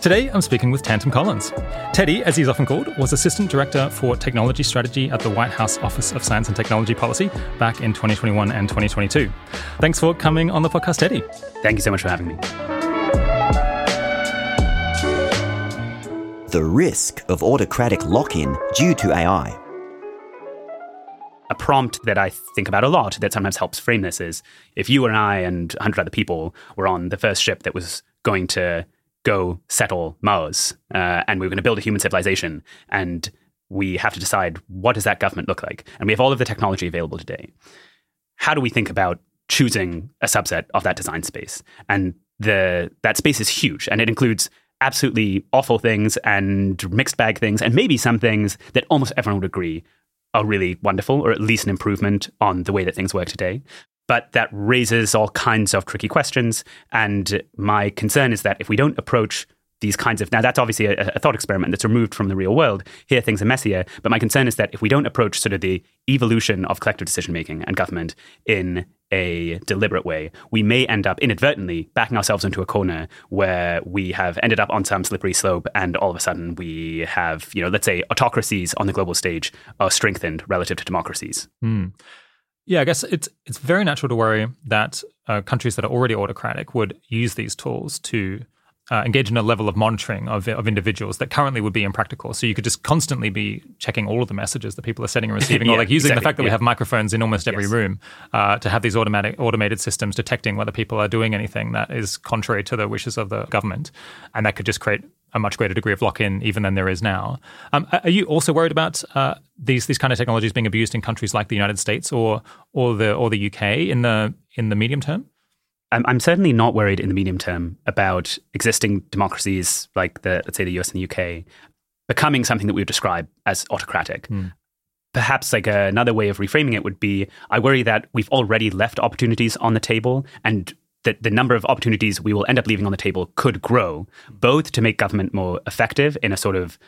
Today, I'm speaking with Tantum Collins. Teddy, as he's often called, was Assistant Director for Technology Strategy at the White House Office of Science and Technology Policy back in 2021 and 2022. Thanks for coming on the podcast, Teddy. Thank you so much for having me. The risk of autocratic lock in due to AI. A prompt that I think about a lot that sometimes helps frame this is if you and I and 100 other people were on the first ship that was going to go settle Mars, uh, and we were going to build a human civilization, and we have to decide what does that government look like, and we have all of the technology available today. How do we think about choosing a subset of that design space? And the that space is huge, and it includes absolutely awful things and mixed bag things, and maybe some things that almost everyone would agree are really wonderful, or at least an improvement on the way that things work today. But that raises all kinds of tricky questions. And my concern is that if we don't approach these kinds of now that's obviously a, a, thought experiment that's removed from the real world. Here things are messier. But my concern is that if we don't approach sort of the evolution of collective decision making and government in a deliberate way we may end up inadvertently backing ourselves into a corner where we have ended up on some slippery slope and all of a sudden we have you know let's say autocracies on the global stage are strengthened relative to democracies mm. Yeah, I guess it's it's very natural to worry that uh, countries that are already autocratic would use these tools to uh, engage in a level of monitoring of, of individuals that currently would be impractical. So you could just constantly be checking all of the messages that people are sending and receiving, yeah, or like using exactly. the fact that yeah. we have microphones in almost every yes. room uh, to have these automatic automated systems detecting whether people are doing anything that is contrary to the wishes of the government, and that could just create a much greater degree of lock-in even than there is now. Um, are you also worried about uh, these these kind of technologies being abused in countries like the United States or or the or the UK in the in the medium term? I'm, I'm certainly not worried in the medium term about existing democracies like the let's say the US and the UK becoming something that we would describe as autocratic. Mm. Perhaps like another way of reframing it would be I worry that we've already left opportunities on the table and that the number of opportunities we will end up leaving on the table could grow, both to make government more effective in a sort of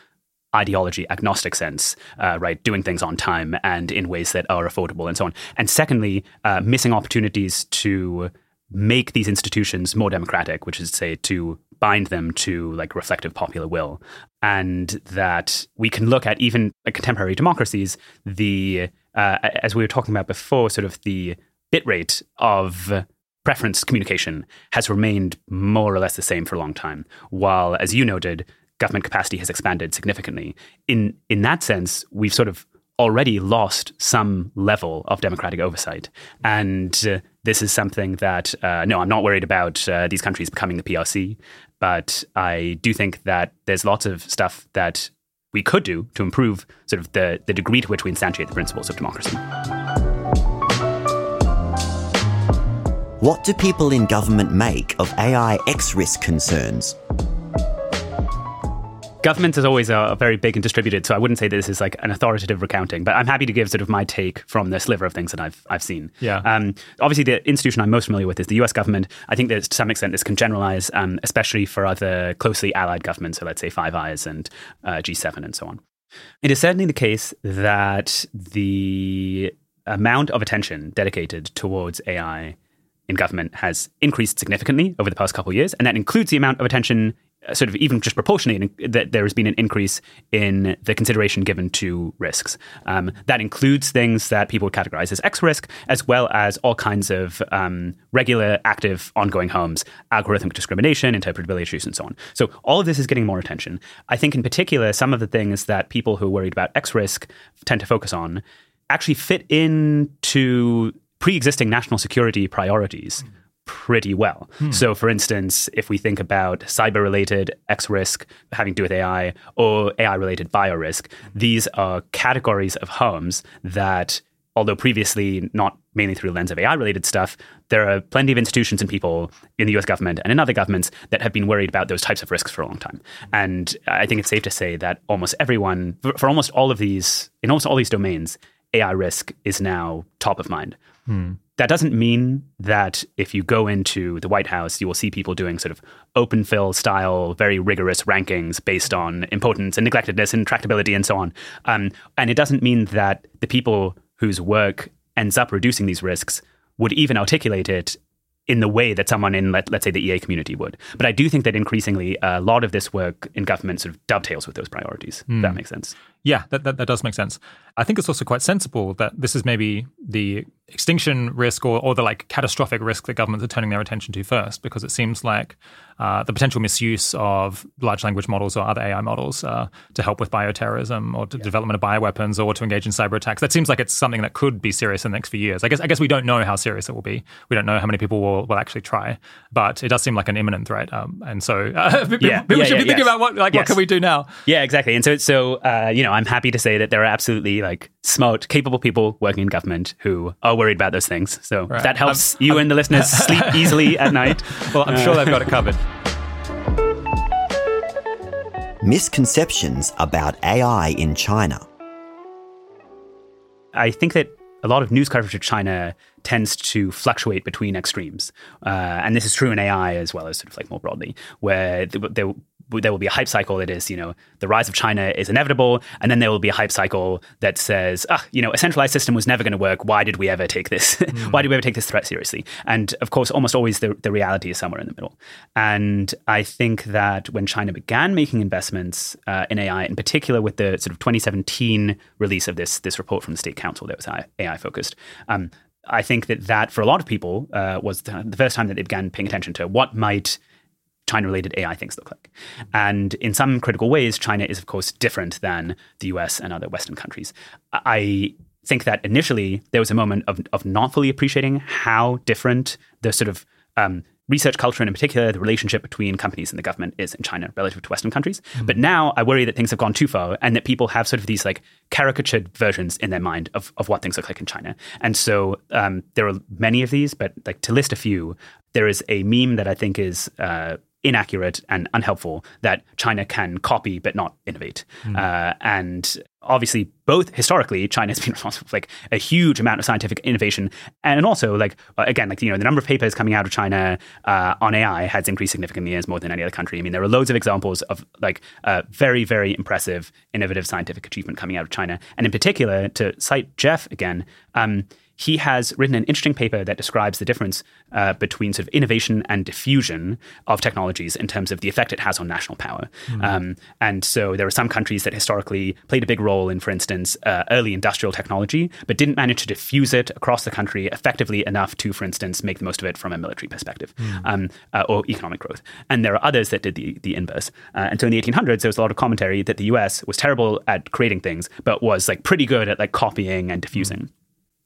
ideology agnostic sense, uh, right? Doing things on time and in ways that are affordable and so on. And secondly, uh, missing opportunities to make these institutions more democratic, which is to say to bind them to like reflective popular will. And that we can look at even contemporary democracies, the, uh, as we were talking about before, sort of the bitrate of preference communication has remained more or less the same for a long time, while, as you noted, government capacity has expanded significantly. In in that sense, we've sort of already lost some level of democratic oversight, and uh, this is something that uh, no, I'm not worried about uh, these countries becoming the PRC, but I do think that there's lots of stuff that we could do to improve sort of the the degree to which we instantiate the principles of democracy. What do people in government make of AI X risk concerns? Government is always uh, very big and distributed, so I wouldn't say this is like an authoritative recounting, but I'm happy to give sort of my take from the sliver of things that I've I've seen. Yeah. Um, obviously, the institution I'm most familiar with is the U.S. government. I think that to some extent this can generalize, um, especially for other closely allied governments, so let's say Five Eyes and uh, G7 and so on. It is certainly the case that the amount of attention dedicated towards AI in government has increased significantly over the past couple of years, and that includes the amount of attention, sort of even just proportionally, that there has been an increase in the consideration given to risks. Um, that includes things that people would categorize as X risk, as well as all kinds of um, regular, active, ongoing harms, algorithmic discrimination, interpretability issues, and so on. So all of this is getting more attention. I think, in particular, some of the things that people who are worried about X risk tend to focus on actually fit into pre-existing national security priorities pretty well. Hmm. So, for instance, if we think about cyber-related X risk having to do with AI or AI-related bio risk, these are categories of harms that, although previously not mainly through the lens of AI-related stuff, there are plenty of institutions and people in the U.S. government and in other governments that have been worried about those types of risks for a long time. And I think it's safe to say that almost everyone, for almost all of these, in almost all these domains, AI risk is now top of mind. Hmm. That doesn't mean that if you go into the White House, you will see people doing sort of Open Phil style, very rigorous rankings based on importance and neglectedness and tractability and so on. Um, and it doesn't mean that the people whose work ends up reducing these risks would even articulate it in the way that someone in, let, us say, the EA community would. But I do think that increasingly a lot of this work in government sort of dovetails with those priorities. Mm. that hmm. makes sense. Yeah, that, that, that, does make sense. I think it's also quite sensible that this is maybe the extinction risk or, or the like catastrophic risk that governments are turning their attention to first, because it seems like uh, the potential misuse of large language models or other AI models uh, to help with bioterrorism or to yeah. development of bioweapons or to engage in cyber attacks. That seems like it's something that could be serious in the next few years. I guess I guess we don't know how serious it will be. We don't know how many people will, will actually try, but it does seem like an imminent threat. Um, and so uh, yeah. people yeah, should be thinking yes. about what like yes. what can we do now? Yeah, exactly. And so so uh, you know I'm happy to say that there are absolutely like smart, capable people working in government who are worried about those things. So right. that helps I'm, you I'm, and the listeners sleep easily at night. Well, I'm uh, sure they've got it covered. Misconceptions about AI in China. I think that a lot of news coverage of China tends to fluctuate between extremes. Uh, and this is true in AI as well as sort of like more broadly, where there, there will be a hype cycle that is, you know, the rise of China is inevitable, and then there will be a hype cycle that says, ah, you know, a centralized system was never going to work. Why did we ever take this? Mm. Why did we ever take this threat seriously? And of course, almost always the, the reality is somewhere in the middle. And I think that when China began making investments uh, in AI, in particular with the sort of 2017 release of this this report from the State Council that was AI focused, um, I think that that for a lot of people uh, was the, the first time that they began paying attention to what might China related AI things look like. And in some critical ways, China is, of course, different than the US and other Western countries. I think that initially there was a moment of, of not fully appreciating how different the sort of um, research culture and in particular the relationship between companies and the government is in China relative to Western countries. Mm-hmm. But now I worry that things have gone too far and that people have sort of these like caricatured versions in their mind of, of what things look like in China. And so um, there are many of these, but like to list a few, there is a meme that I think is uh, inaccurate and unhelpful that China can copy but not innovate. Mm. Uh, and obviously, both historically, China has been responsible for like a huge amount of scientific innovation, and also like uh, again, like you know, the number of papers coming out of China uh, on AI has increased significantly as more than any other country. I mean, there are loads of examples of like uh, very, very impressive, innovative scientific achievement coming out of China, and in particular, to cite Jeff again. Um, he has written an interesting paper that describes the difference uh, between sort of innovation and diffusion of technologies in terms of the effect it has on national power. Mm-hmm. Um, and so there are some countries that historically played a big role in, for instance, uh, early industrial technology, but didn't manage to diffuse it across the country effectively enough to, for instance, make the most of it from a military perspective mm-hmm. um, uh, or economic growth. And there are others that did the, the inverse. Uh, and so in the 1800s, there was a lot of commentary that the US was terrible at creating things, but was like pretty good at like copying and diffusing. Mm-hmm.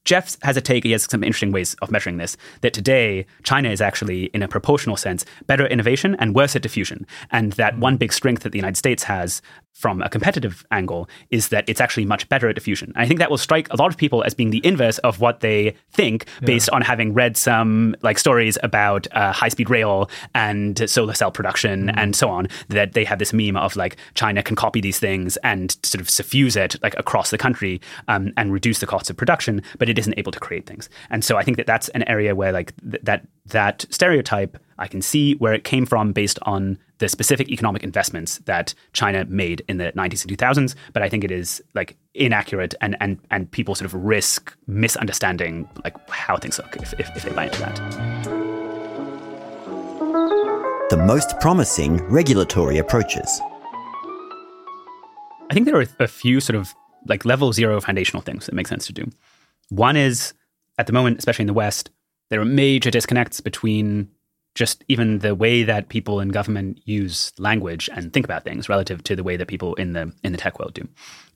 Jeff has a take, he has some interesting ways of measuring this, that today China is actually, in a proportional sense, better at innovation and worse at diffusion. And that one big strength that the United States has from a competitive angle is that it's actually much better at diffusion. And I think that will strike a lot of people as being the inverse of what they think based yeah. on having read some like stories about uh, high-speed rail and solar cell production mm and so on, that they have this meme of like China can copy these things and sort of suffuse it like across the country um, and reduce the costs of production, but it isn't able to create things. And so I think that that's an area where like th- that that stereotype I can see where it came from based on the specific economic investments that China made in the 90s and 2000s, but I think it is like inaccurate and and and people sort of risk misunderstanding like how things look if, if, if they buy into that. The most promising regulatory approaches. I think there are a few sort of like level zero foundational things that make sense to do. One is at the moment, especially in the West, there are major disconnects between just even the way that people in government use language and think about things relative to the way that people in the in the tech world do.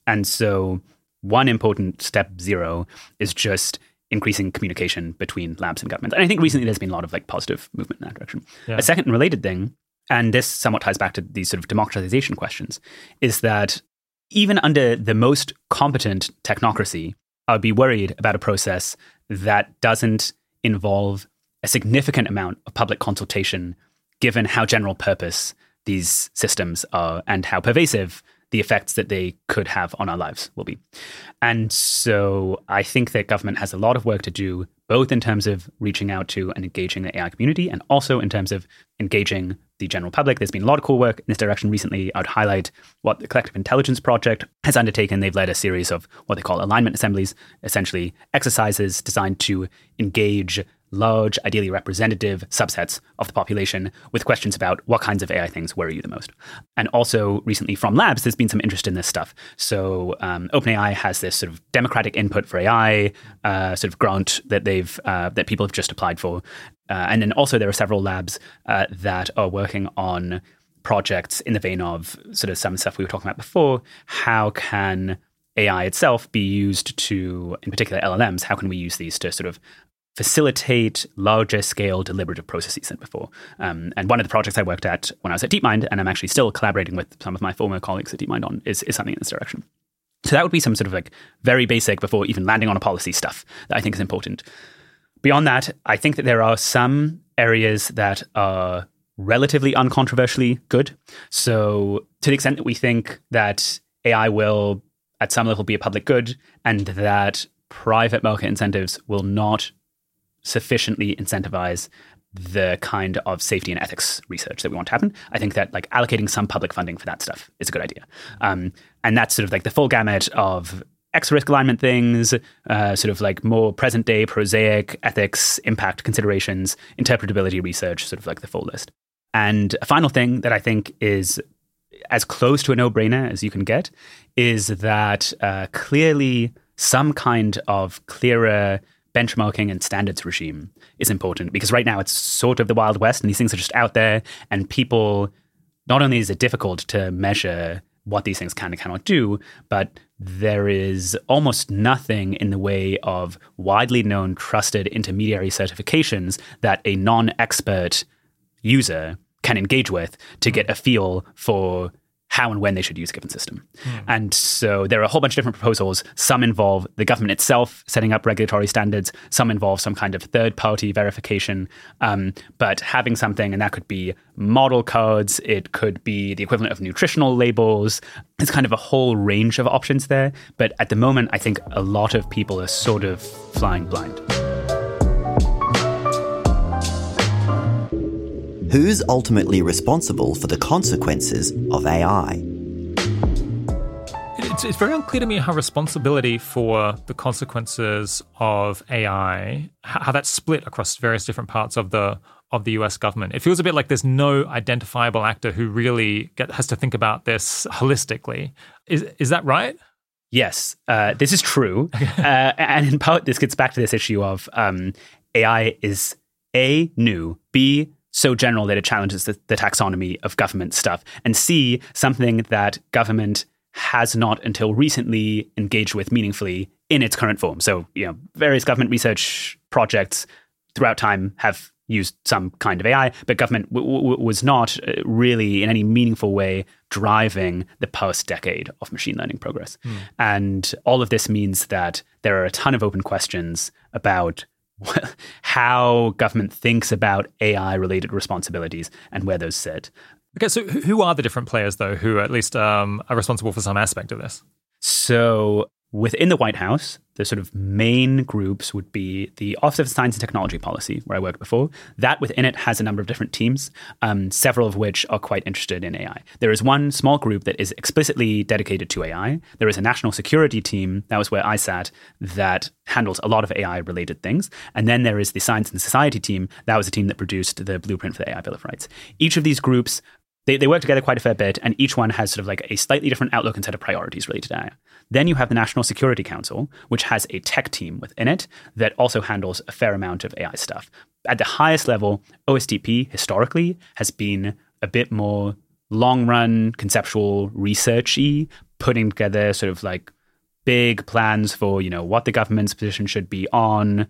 And so one important step zero is just increasing communication between labs and governments. And I think recently there's been a lot of like positive movement in that direction. Yeah. A second related thing, and this somewhat ties back to these sort of democratization questions, is that even under the most competent technocracy, I would be worried about a process that doesn't involve a significant amount of public consultation given how general purpose these systems are and how pervasive the effects that they could have on our lives will be. And so I think that government has a lot of work to do, both in terms of reaching out to and engaging the AI community, and also in terms of engaging the general public. There's been a lot of cool work in this direction recently. I would highlight what the Collective Intelligence Project has undertaken. They've led a series of what they call alignment assemblies, essentially exercises designed to engage large, ideally representative subsets of the population with questions about what kinds of AI things worry you the most. And also, recently from labs, there's been some interest in this stuff. So, um, OpenAI has this sort of democratic input for AI uh, sort of grant that they've uh, that people have just applied for. Uh, and then also, there are several labs uh, that are working on projects in the vein of sort of some stuff we were talking about before. How can AI itself be used to, in particular LLMs, how can we use these to sort of facilitate larger scale deliberative processes than before. Um, and one of the projects I worked at when I was at DeepMind, and I'm actually still collaborating with some of my former colleagues at DeepMind on, is, is something in this direction. So that would be some sort of like very basic before even landing on a policy stuff that I think is important. Beyond that, I think that there are some areas that are relatively uncontroversially good. So to the extent that we think that AI will at some level be a public good and that private market incentives will not sufficiently incentivize the kind of safety and ethics research that we want to happen. I think that like allocating some public funding for that stuff is a good idea. Um, and that's sort of like the full gamut of X risk alignment things, uh, sort of like more present day prosaic ethics, impact considerations, interpretability research, sort of like the full list. And a final thing that I think is as close to a no brainer as you can get is that uh, clearly some kind of clearer benchmarking and standards regime is important because right now it's sort of the Wild West and these things are just out there. And people, not only is it difficult to measure what these things can and cannot do, but there is almost nothing in the way of widely known, trusted intermediary certifications that a non expert user can engage with to get a feel for how and when they should use a given system. Mm. And so there are a whole bunch of different proposals. Some involve the government itself setting up regulatory standards, some involve some kind of third party verification. Um, but having something, and that could be model codes, it could be the equivalent of nutritional labels. There's kind of a whole range of options there. But at the moment, I think a lot of people are sort of flying blind. Who's ultimately responsible for the consequences of AI? It's, it's, very unclear to me how responsibility for the consequences of AI, how that's split across various different parts of the of the U.S. government. It feels a bit like there's no identifiable actor who really get, has to think about this holistically. Is is that right? Yes, uh, this is true, uh, and in part, this gets back to this issue of um, AI is a new, b so general that it challenges the, the, taxonomy of government stuff, and C, something that government has not until recently engaged with meaningfully in its current form. So, you know, various government research projects throughout time have used some kind of AI, but government w- w- was not uh, really in any meaningful way driving the past decade of machine learning progress. Mm. And all of this means that there are a ton of open questions about how government thinks about AI related responsibilities and where those sit. Okay, so who are the different players, though, who at least um, are responsible for some aspect of this? So within the White House, the sort of main groups would be the Office of Science and Technology Policy, where I worked before. That within it has a number of different teams, um, several of which are quite interested in AI. There is one small group that is explicitly dedicated to AI. There is a national security team, that was where I sat, that handles a lot of AI related things. And then there is the Science and Society team, that was a team that produced the blueprint for the AI Bill of Rights. Each of these groups they, they work together quite a fair bit, and each one has sort of like a slightly different outlook and set of priorities related to AI. Then you have the National Security Council, which has a tech team within it that also handles a fair amount of AI stuff. At the highest level, OSTP historically has been a bit more long run, conceptual, researchy, putting together sort of like big plans for, you know, what the government's position should be on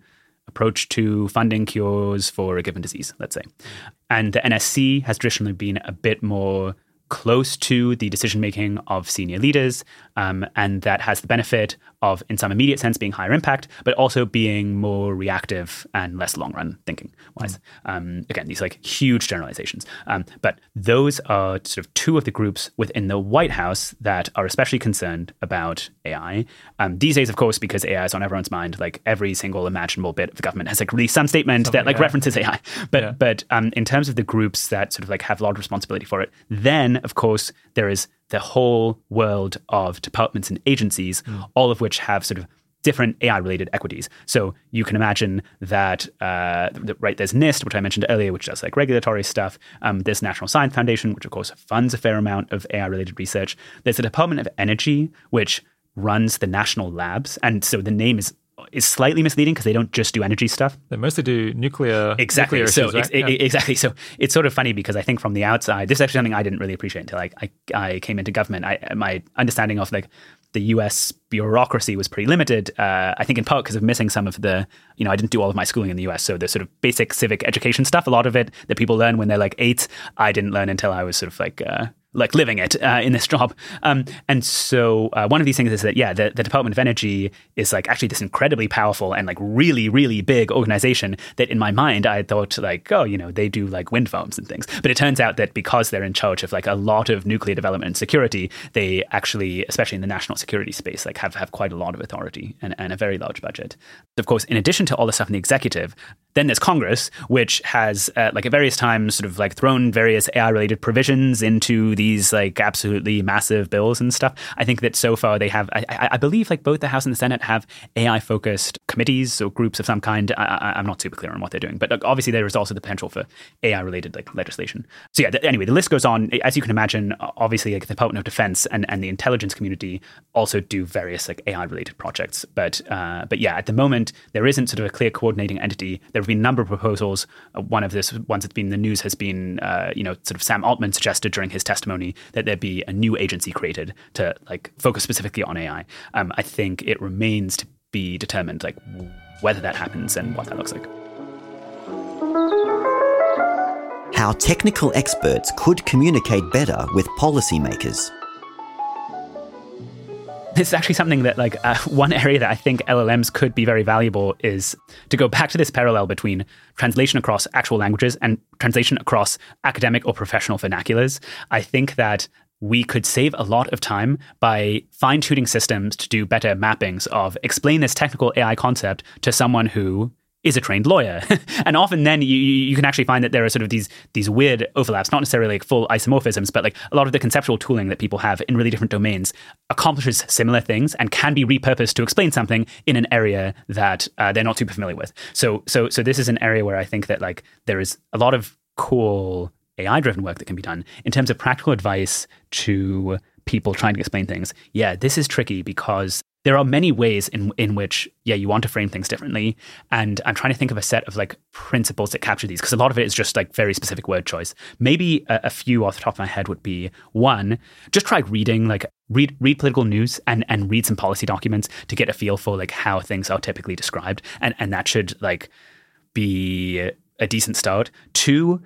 approach to funding cures for a given disease, let's say. And the NSC has traditionally been a bit more close to the decision making of senior leaders, um, and that has the benefit of, in some immediate sense, being higher impact, but also being more reactive and less long run thinking wise. Mm. Um, again, these like huge generalizations. Um, but those are sort of two of the groups within the White House that are especially concerned about AI. Um, these days, of course, because AI is on everyone's mind, like every single imaginable bit of the government has like released some statement Something, that like references AI. But yeah. but um, in terms of the groups that sort of like have a lot of responsibility for it, then of course there is the whole world of departments and agencies, mm. all of which have sort of different AI related equities. So you can imagine that, uh, right, there's NIST, which I mentioned earlier, which does like regulatory stuff. Um, there's National Science Foundation, which of course funds a fair amount of AI related research. There's the Department of Energy, which runs the national labs. And so the name is is slightly misleading because they don't just do energy stuff. They mostly do nuclear. Exactly. Nuclear so issues, right? ex- yeah. exactly. So it's sort of funny because I think from the outside, this is actually something I didn't really appreciate until I I, I came into government. I, my understanding of like the U.S. bureaucracy was pretty limited. Uh, I think in part because of missing some of the, you know, I didn't do all of my schooling in the U.S. So the sort of basic civic education stuff, a lot of it that people learn when they're like eight, I didn't learn until I was sort of like uh, like living it uh, in this job. Um, and so uh, one of these things is that yeah, the, the Department of Energy is like actually this incredibly powerful and like really really big organization that in my mind I thought like oh you know they do like wind farms and things, but it turns out that because they're in charge of like a lot of nuclear development and security, they actually especially in the national security space like have have quite a lot of authority and, and a very large budget. Of course, in addition to all the stuff in the executive, then there's Congress, which has uh, like at various times sort of like thrown various AI related provisions into these like absolutely massive bills and stuff. I think that so far they have, I, I believe like both the House and the Senate have AI focused committees or groups of some kind. I, am not super clear on what they're doing, but like, obviously there is also the potential for AI related like legislation. So yeah, th- anyway, the list goes on. As you can imagine, obviously like the Department of Defense and, and the intelligence community also do various like AI related projects. But uh, but yeah, at the moment there isn't sort of a clear coordinating entity. There there have been a number of proposals. Uh, one of this ones that's been in the news has been, uh, you know, sort of Sam Altman suggested during his testimony that there be a new agency created to like focus specifically on AI. Um, I think it remains to be determined, like whether that happens and what that looks like. How technical experts could communicate better with policymakers this is actually something that like uh, one area that I think LLMs could be very valuable is to go back to this parallel between translation across actual languages and translation across academic or professional vernaculars. I think that we could save a lot of time by fine tuning systems to do better mappings of explain this technical AI concept to someone who is a trained lawyer. and often then you, you can actually find that there are sort of these these weird overlaps, not necessarily like full isomorphisms, but like a lot of the conceptual tooling that people have in really different domains accomplishes similar things and can be repurposed to explain something in an area that uh, they're not super familiar with. So so so this is an area where I think that like there is a lot of cool AI driven work that can be done in terms of practical advice to people trying to explain things. Yeah, this is tricky because there are many ways in in which yeah you want to frame things differently. And i'm trying to think of a set of like principles that capture these because a lot of it is just like very specific word choice. Maybe a, a, few off the top of my head would be one just try reading like read read political news and and read some policy documents to get a feel for like how things are typically described. And and that should like be a decent start. Two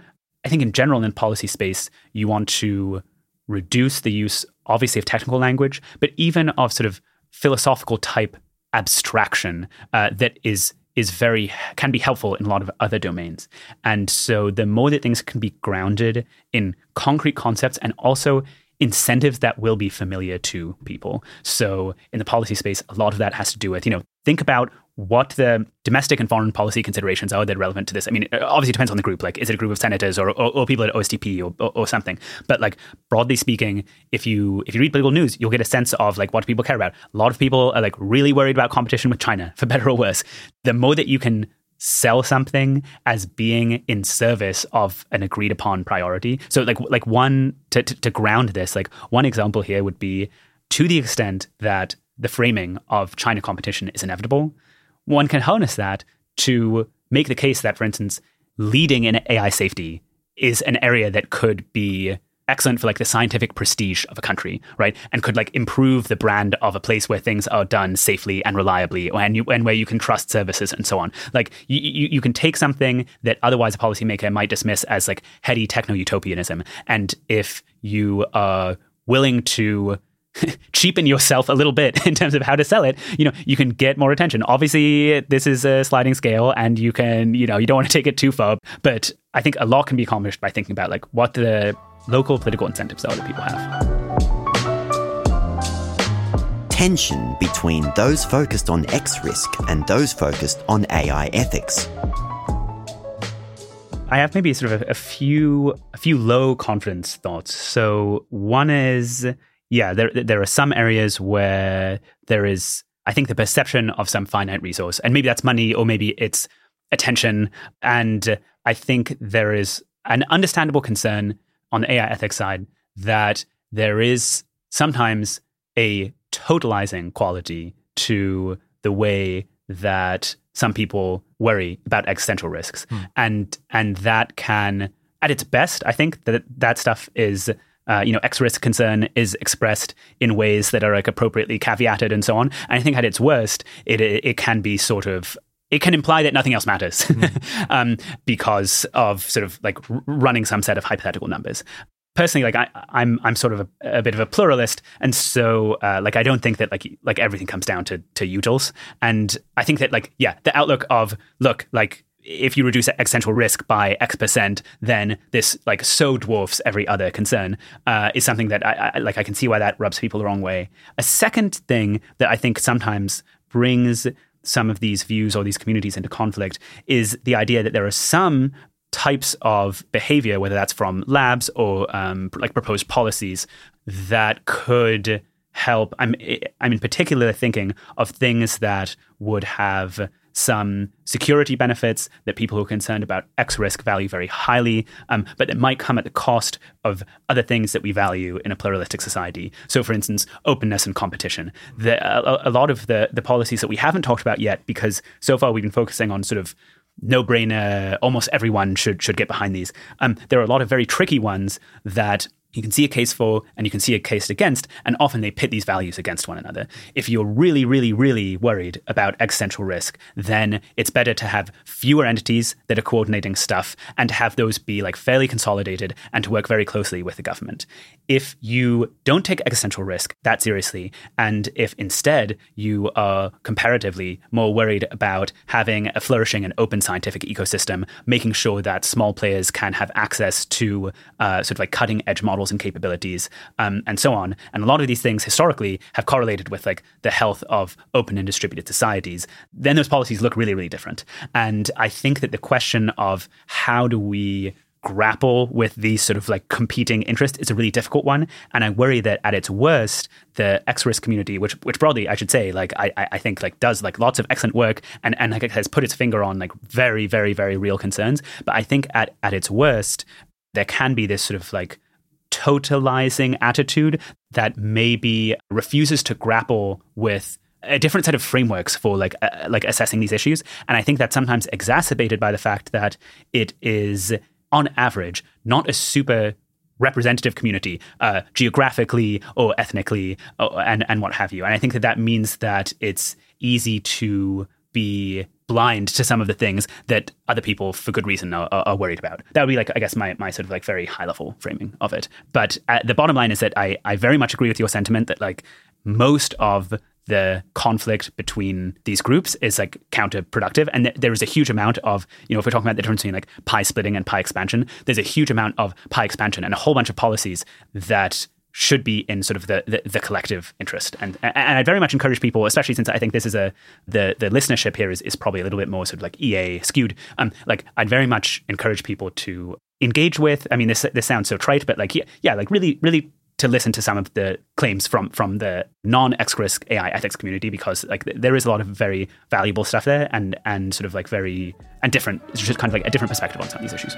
i think in general in policy space you want to reduce the use obviously of technical language but even of sort of philosophical type abstraction uh, that is is very can be helpful in a lot of other domains. And so the more that things can be grounded in concrete concepts and also incentives that will be familiar to people. So in the policy space, a lot of that has to do with, you know, think about what the domestic and foreign policy considerations are that are relevant to this. I mean, obviously it depends on the group. Like, is it a group of senators or, or, or people at OSTP or, or, or, something? But like broadly speaking, if you if you read political news, you'll get a sense of like what people care about. A lot of people are like really worried about competition with China, for better or worse. The more that you can sell something as being in service of an agreed upon priority. So like like one to, to, to ground this, like one example here would be to the extent that the framing of China competition is inevitable one can harness that to make the case that, for instance, leading in AI safety is an area that could be excellent for like the scientific prestige of a country, right? And could like improve the brand of a place where things are done safely and reliably, and you and where you can trust services and so on. Like you, you, you can take something that otherwise a policymaker might dismiss as like heady techno utopianism, and if you are willing to cheapen yourself a little bit in terms of how to sell it, you know, you can get more attention. Obviously, this is a sliding scale and you can, you know, you don't want to take it too far, but I think a lot can be accomplished by thinking about like what the local political incentives are that people have. Tension between those focused on X risk and those focused on AI ethics. I have maybe sort of a, a few a few low confidence thoughts. So one is yeah, there there are some areas where there is I think the perception of some finite resource, and maybe that's money or maybe it's attention. And I think there is an understandable concern on the AI ethics side that there is sometimes a totalizing quality to the way that some people worry about existential risks. Mm. And and that can at its best, I think that that stuff is uh, you know, X risk concern is expressed in ways that are like appropriately caveated and so on. And I think at its worst, it it can be sort of it can imply that nothing else matters mm. um, because of sort of like running some set of hypothetical numbers. Personally, like I, I'm, I'm sort of a, a bit of a pluralist, and so uh, like I don't think that like like everything comes down to to utils, and I think that like yeah, the outlook of look like if you reduce existential risk by X percent, then this like so dwarfs every other concern uh, is something that I, I, like. I can see why that rubs people the wrong way. A second thing that I think sometimes brings some of these views or these communities into conflict is the idea that there are some types of behavior, whether that's from labs or um, like proposed policies, that could help. I'm I'm in particular thinking of things that would have some security benefits that people who are concerned about X risk value very highly, um, but that might come at the cost of other things that we value in a pluralistic society. So, for instance, openness and competition. The, a, a lot of the, the policies that we haven't talked about yet, because so far we've been focusing on sort of no brainer, almost everyone should should get behind these. Um, there are a lot of very tricky ones that you can see a case for and you can see a case against, and often they pit these values against one another. If you're really, really, really worried about existential risk, then it's better to have fewer entities that are coordinating stuff and to have those be like fairly consolidated and to work very closely with the government. If you don't take existential risk that seriously, and if instead you are comparatively more worried about having a flourishing and open scientific ecosystem, making sure that small players can have access to uh, sort of like cutting edge models and capabilities, um, and so on. And a lot of these things historically have correlated with like the health of open and distributed societies. Then those policies look really, really different. And I think that the question of how do we grapple with these sort of like competing interests is a really difficult one. And I worry that at its worst, the X risk community, which which broadly I should say, like I I think like does like lots of excellent work and and like has put its finger on like very very very real concerns. But I think at at its worst, there can be this sort of like totalizing attitude that maybe refuses to grapple with a different set of frameworks for like uh, like assessing these issues. And i think that's sometimes exacerbated by the fact that it is on average not a super representative community uh, geographically or ethnically or, uh, and and what have you. And i think that that means that it's easy to be blind to some of the things that other people, for good reason, are, are, worried about. That would be like, I guess, my, my sort of like very high level framing of it. But uh, the bottom line is that I, I very much agree with your sentiment that like most of the conflict between these groups is like counterproductive. And th- there is a huge amount of, you know, if we're talking about the difference between like pie splitting and pie expansion, there's a huge amount of pie expansion and a whole bunch of policies that should be in sort of the, the, the, collective interest. And and I very much encourage people, especially since I think this is a the the listenership here is, is probably a little bit more sort of like EA skewed. Um, like I'd very much encourage people to engage with. I mean, this this sounds so trite, but like yeah, yeah like really really to listen to some of the claims from from the non X risk AI ethics community because like there is a lot of very valuable stuff there and and sort of like very and different, just kind of like a different perspective on some of these issues.